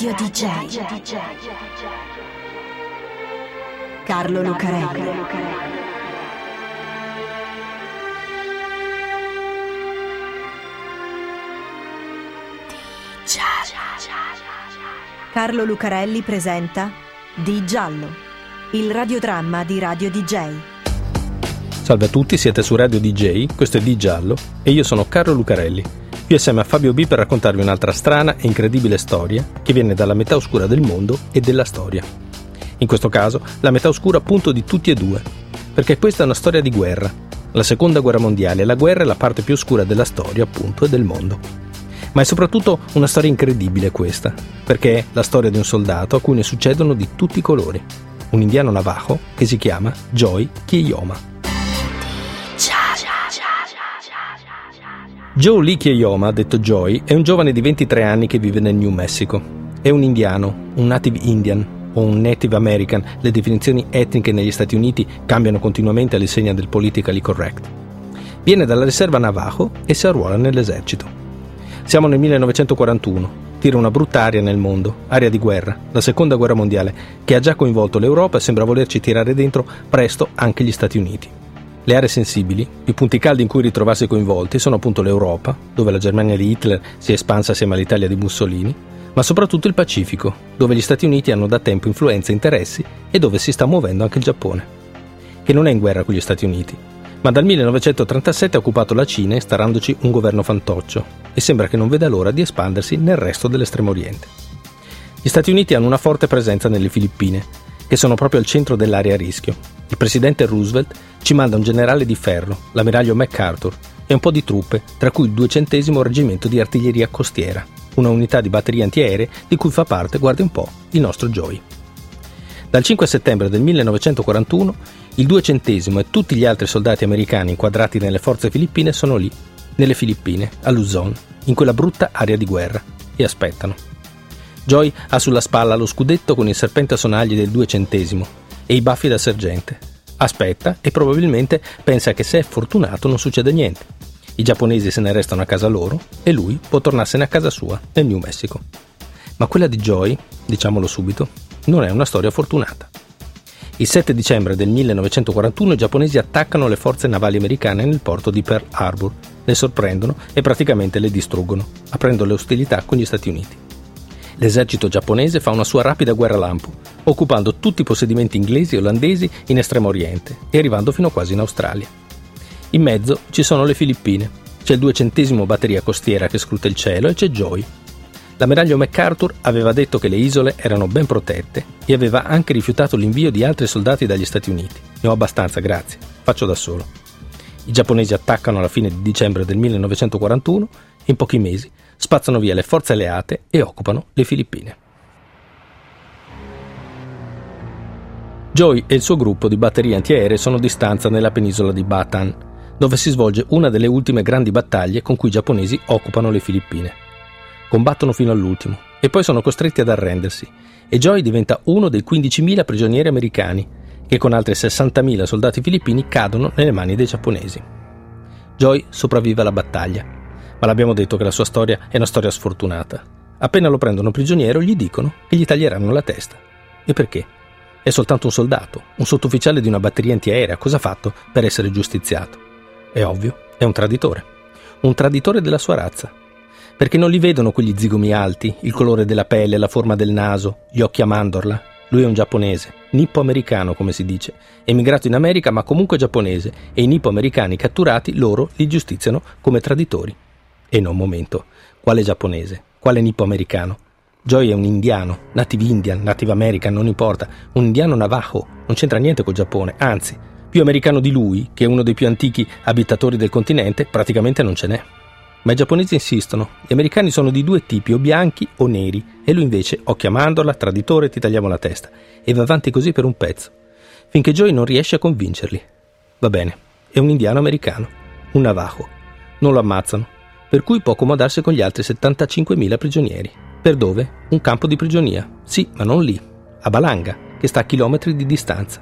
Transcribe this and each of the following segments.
Radio DJ. Carlo Lucarelli. Carlo Lucarelli presenta Di Giallo, il radiodramma di Radio DJ. Salve a tutti, siete su Radio DJ, questo è Di Giallo e io sono Carlo Lucarelli, qui assieme a Fabio B per raccontarvi un'altra strana e incredibile storia che viene dalla metà oscura del mondo e della storia. In questo caso la metà oscura appunto di tutti e due, perché questa è una storia di guerra, la seconda guerra mondiale la guerra è la parte più oscura della storia appunto e del mondo. Ma è soprattutto una storia incredibile questa, perché è la storia di un soldato a cui ne succedono di tutti i colori. Un indiano navajo che si chiama Joy Kieyoma. Joe Lee Kieyoma, detto Joy, è un giovane di 23 anni che vive nel New Mexico. È un indiano, un native Indian o un Native American, le definizioni etniche negli Stati Uniti cambiano continuamente all'insegna del politically correct. Viene dalla riserva Navajo e si arruola nell'esercito. Siamo nel 1941. Tira una brutta aria nel mondo, aria di guerra, la seconda guerra mondiale, che ha già coinvolto l'Europa e sembra volerci tirare dentro presto anche gli Stati Uniti. Le aree sensibili, i punti caldi in cui ritrovarsi coinvolti sono appunto l'Europa, dove la Germania di Hitler si è espansa assieme all'Italia di Mussolini, ma soprattutto il Pacifico, dove gli Stati Uniti hanno da tempo influenze e interessi e dove si sta muovendo anche il Giappone, che non è in guerra con gli Stati Uniti, ma dal 1937 ha occupato la Cina instaurandoci un governo fantoccio e sembra che non veda l'ora di espandersi nel resto dell'estremo oriente. Gli Stati Uniti hanno una forte presenza nelle Filippine, che sono proprio al centro dell'area a rischio. Il presidente Roosevelt ci manda un generale di ferro, l'ammiraglio MacArthur, e un po' di truppe, tra cui il 200 reggimento di artiglieria costiera, una unità di batterie antiaeree di cui fa parte, guardi un po', il nostro Joey. Dal 5 settembre del 1941 il duecentesimo e tutti gli altri soldati americani inquadrati nelle forze filippine sono lì, nelle Filippine, a Luzon, in quella brutta area di guerra, e aspettano. Joy ha sulla spalla lo scudetto con il serpente a sonagli del duecentesimo e i baffi da sergente. Aspetta e probabilmente pensa che se è fortunato non succede niente. I giapponesi se ne restano a casa loro e lui può tornarsene a casa sua, nel New Mexico. Ma quella di Joy, diciamolo subito, non è una storia fortunata. Il 7 dicembre del 1941 i giapponesi attaccano le forze navali americane nel porto di Pearl Harbor, le sorprendono e praticamente le distruggono, aprendo le ostilità con gli Stati Uniti. L'esercito giapponese fa una sua rapida guerra lampo, occupando tutti i possedimenti inglesi e olandesi in Estremo Oriente e arrivando fino quasi in Australia. In mezzo ci sono le Filippine, c'è il duecentesimo batteria costiera che scruta il cielo e c'è Joy, L'ammiraglio MacArthur aveva detto che le isole erano ben protette e aveva anche rifiutato l'invio di altri soldati dagli Stati Uniti. Ne ho abbastanza, grazie. Faccio da solo. I giapponesi attaccano alla fine di dicembre del 1941 e in pochi mesi spazzano via le forze alleate e occupano le Filippine. Joy e il suo gruppo di batterie antiaeree sono di stanza nella penisola di Bataan, dove si svolge una delle ultime grandi battaglie con cui i giapponesi occupano le Filippine combattono fino all'ultimo e poi sono costretti ad arrendersi e Joy diventa uno dei 15.000 prigionieri americani che con altri 60.000 soldati filippini cadono nelle mani dei giapponesi. Joy sopravvive alla battaglia, ma l'abbiamo detto che la sua storia è una storia sfortunata. Appena lo prendono prigioniero gli dicono che gli taglieranno la testa. E perché? È soltanto un soldato, un sottufficiale di una batteria antiaerea, cosa ha fatto per essere giustiziato? È ovvio, è un traditore. Un traditore della sua razza, perché non li vedono quegli zigomi alti, il colore della pelle, la forma del naso, gli occhi a mandorla. Lui è un giapponese, nippo-americano come si dice, emigrato in America ma comunque giapponese e i nippo-americani catturati loro li giustiziano come traditori. E no, un momento, quale giapponese? Quale nippo-americano? Joy è un indiano, native Indian, native American, non importa, un indiano navajo, non c'entra niente col Giappone, anzi, più americano di lui, che è uno dei più antichi abitatori del continente, praticamente non ce n'è. Ma i giapponesi insistono, gli americani sono di due tipi, o bianchi o neri, e lui invece, occhio a mandorla, traditore, ti tagliamo la testa. E va avanti così per un pezzo, finché Joey non riesce a convincerli. Va bene, è un indiano americano, un navajo. Non lo ammazzano, per cui può accomodarsi con gli altri 75.000 prigionieri. Per dove? Un campo di prigionia. Sì, ma non lì, a Balanga, che sta a chilometri di distanza.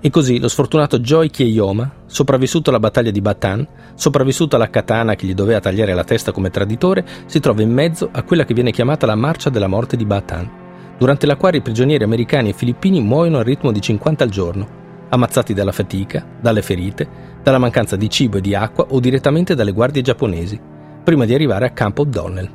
E così lo sfortunato Joy Kieyoma, sopravvissuto alla battaglia di Batan, sopravvissuto alla katana che gli doveva tagliare la testa come traditore, si trova in mezzo a quella che viene chiamata la marcia della morte di Batan, durante la quale i prigionieri americani e filippini muoiono al ritmo di 50 al giorno, ammazzati dalla fatica, dalle ferite, dalla mancanza di cibo e di acqua o direttamente dalle guardie giapponesi, prima di arrivare a Camp O'Donnell.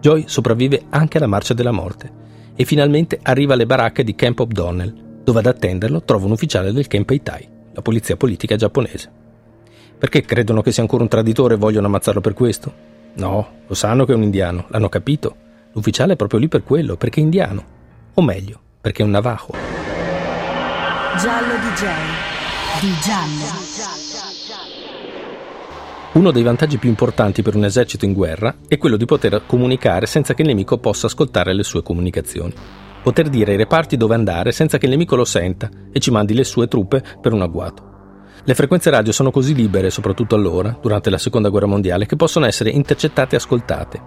Joy sopravvive anche alla marcia della morte e finalmente arriva alle baracche di Camp O'Donnell, dove ad attenderlo trova un ufficiale del Kenpeitai, la polizia politica giapponese. Perché credono che sia ancora un traditore e vogliono ammazzarlo per questo? No, lo sanno che è un indiano, l'hanno capito. L'ufficiale è proprio lì per quello, perché è indiano. O meglio, perché è un navajo. Giallo DJ. Di giallo. Uno dei vantaggi più importanti per un esercito in guerra è quello di poter comunicare senza che il nemico possa ascoltare le sue comunicazioni poter dire ai reparti dove andare senza che il nemico lo senta e ci mandi le sue truppe per un agguato. Le frequenze radio sono così libere, soprattutto allora, durante la Seconda Guerra Mondiale, che possono essere intercettate e ascoltate.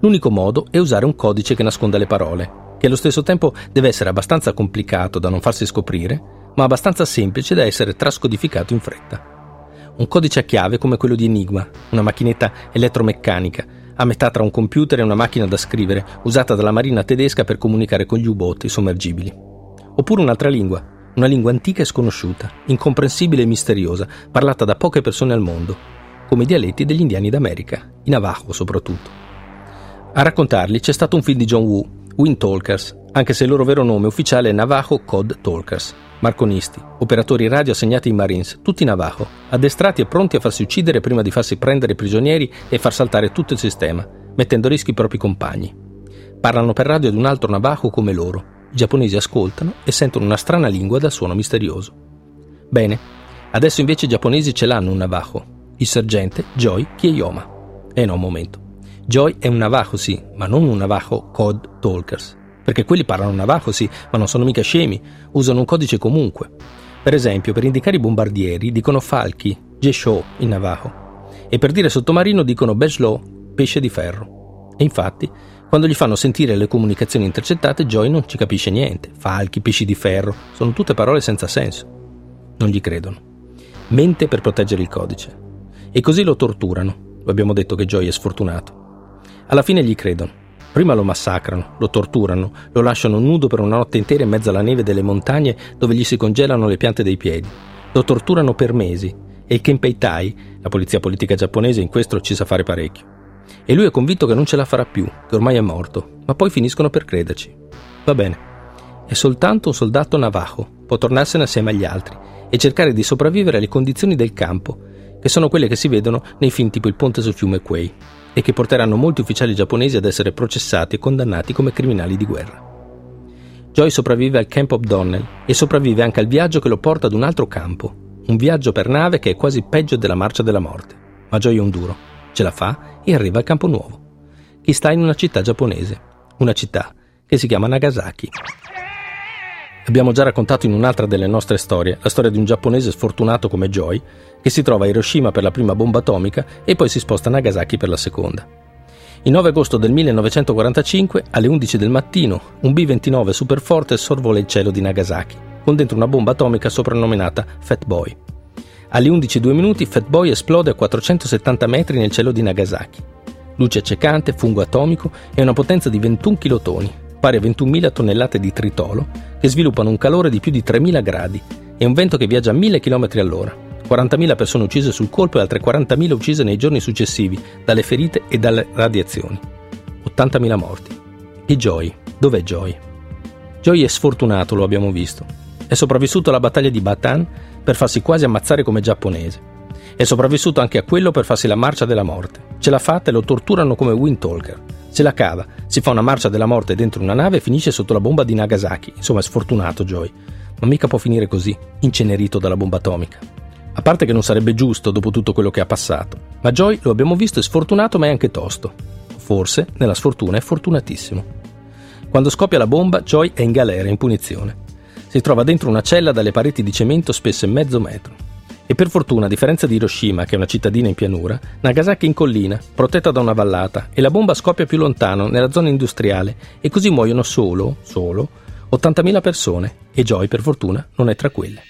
L'unico modo è usare un codice che nasconda le parole, che allo stesso tempo deve essere abbastanza complicato da non farsi scoprire, ma abbastanza semplice da essere trascodificato in fretta. Un codice a chiave come quello di Enigma, una macchinetta elettromeccanica, a metà tra un computer e una macchina da scrivere, usata dalla marina tedesca per comunicare con gli U-boat i sommergibili. Oppure un'altra lingua, una lingua antica e sconosciuta, incomprensibile e misteriosa, parlata da poche persone al mondo, come i dialetti degli indiani d'America, in Navajo soprattutto. A raccontarli c'è stato un film di John Woo, Wind Talkers, anche se il loro vero nome ufficiale è Navajo Code Talkers, marconisti, operatori radio assegnati ai Marines, tutti Navajo, addestrati e pronti a farsi uccidere prima di farsi prendere prigionieri e far saltare tutto il sistema, mettendo a rischio i propri compagni. Parlano per radio ad un altro Navajo come loro. I giapponesi ascoltano e sentono una strana lingua dal suono misterioso. Bene, adesso invece i giapponesi ce l'hanno un Navajo, il sergente Joy Kieyoma. E no, un momento. Joy è un Navajo, sì, ma non un Navajo Code Talkers perché quelli parlano navajo, sì, ma non sono mica scemi, usano un codice comunque. Per esempio, per indicare i bombardieri dicono falchi, jesho in navajo, e per dire sottomarino dicono bejlo, pesce di ferro. E infatti, quando gli fanno sentire le comunicazioni intercettate, Joy non ci capisce niente. Falchi, pesci di ferro, sono tutte parole senza senso. Non gli credono. Mente per proteggere il codice. E così lo torturano. Lo abbiamo detto che Joy è sfortunato. Alla fine gli credono Prima lo massacrano, lo torturano, lo lasciano nudo per una notte intera in mezzo alla neve delle montagne dove gli si congelano le piante dei piedi. Lo torturano per mesi e il Kenpeitai, la polizia politica giapponese, in questo ci sa fare parecchio. E lui è convinto che non ce la farà più, che ormai è morto, ma poi finiscono per crederci. Va bene, è soltanto un soldato navajo, può tornarsene assieme agli altri e cercare di sopravvivere alle condizioni del campo, che sono quelle che si vedono nei film tipo Il ponte sul fiume Quay e che porteranno molti ufficiali giapponesi ad essere processati e condannati come criminali di guerra. Joy sopravvive al Camp O'Donnell e sopravvive anche al viaggio che lo porta ad un altro campo, un viaggio per nave che è quasi peggio della marcia della morte. Ma Joy è un duro, ce la fa e arriva al campo nuovo, che sta in una città giapponese, una città che si chiama Nagasaki. Abbiamo già raccontato in un'altra delle nostre storie la storia di un giapponese sfortunato come Joy che si trova a Hiroshima per la prima bomba atomica e poi si sposta a Nagasaki per la seconda. Il 9 agosto del 1945, alle 11 del mattino, un B-29 superforte sorvola il cielo di Nagasaki, con dentro una bomba atomica soprannominata Fat Boy. Alle 11.02 minuti Fat Boy esplode a 470 metri nel cielo di Nagasaki. Luce accecante, fungo atomico e una potenza di 21 kilotoni, pari a 21.000 tonnellate di tritolo, che sviluppano un calore di più di 3.000 gradi e un vento che viaggia a 1.000 km all'ora. 40.000 persone uccise sul colpo e altre 40.000 uccise nei giorni successivi dalle ferite e dalle radiazioni. 80.000 morti. E Joy? Dov'è Joy? Joy è sfortunato, lo abbiamo visto. È sopravvissuto alla battaglia di Batan per farsi quasi ammazzare come giapponese. È sopravvissuto anche a quello per farsi la marcia della morte. Ce l'ha fatta e lo torturano come Wind Talker. Se la cava, si fa una marcia della morte dentro una nave e finisce sotto la bomba di Nagasaki. Insomma, è sfortunato Joy. Ma mica può finire così, incenerito dalla bomba atomica. A parte che non sarebbe giusto dopo tutto quello che ha passato. Ma Joy, lo abbiamo visto, è sfortunato ma è anche tosto. Forse, nella sfortuna, è fortunatissimo. Quando scoppia la bomba, Joy è in galera, in punizione. Si trova dentro una cella dalle pareti di cemento spesse mezzo metro. E per fortuna, a differenza di Hiroshima, che è una cittadina in pianura, Nagasaki è in collina, protetta da una vallata, e la bomba scoppia più lontano, nella zona industriale, e così muoiono solo, solo, 80.000 persone e Joy per fortuna non è tra quelle.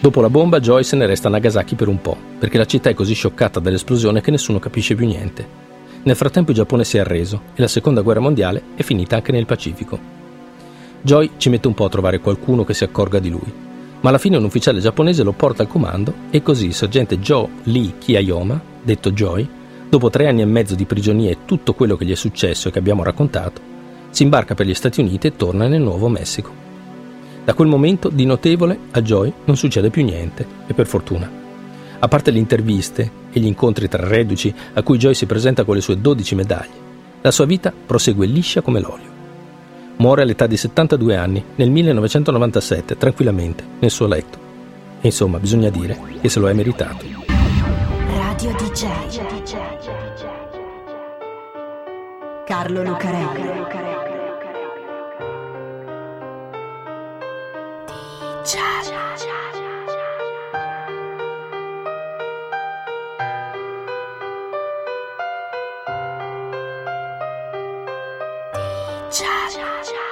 Dopo la bomba Joy se ne resta a Nagasaki per un po', perché la città è così scioccata dall'esplosione che nessuno capisce più niente. Nel frattempo il Giappone si è arreso e la seconda guerra mondiale è finita anche nel Pacifico. Joy ci mette un po' a trovare qualcuno che si accorga di lui, ma alla fine un ufficiale giapponese lo porta al comando e così il sergente Joe Lee Kiyayoma, detto Joy, dopo tre anni e mezzo di prigionia e tutto quello che gli è successo e che abbiamo raccontato, si imbarca per gli Stati Uniti e torna nel Nuovo Messico. Da quel momento di notevole a Joy non succede più niente, e per fortuna. A parte le interviste e gli incontri tra reduci a cui Joy si presenta con le sue 12 medaglie, la sua vita prosegue liscia come l'olio. Muore all'età di 72 anni nel 1997, tranquillamente, nel suo letto. E insomma, bisogna dire che se lo è meritato. Radio DJ. Carlo Lucarelli. cha cha cha.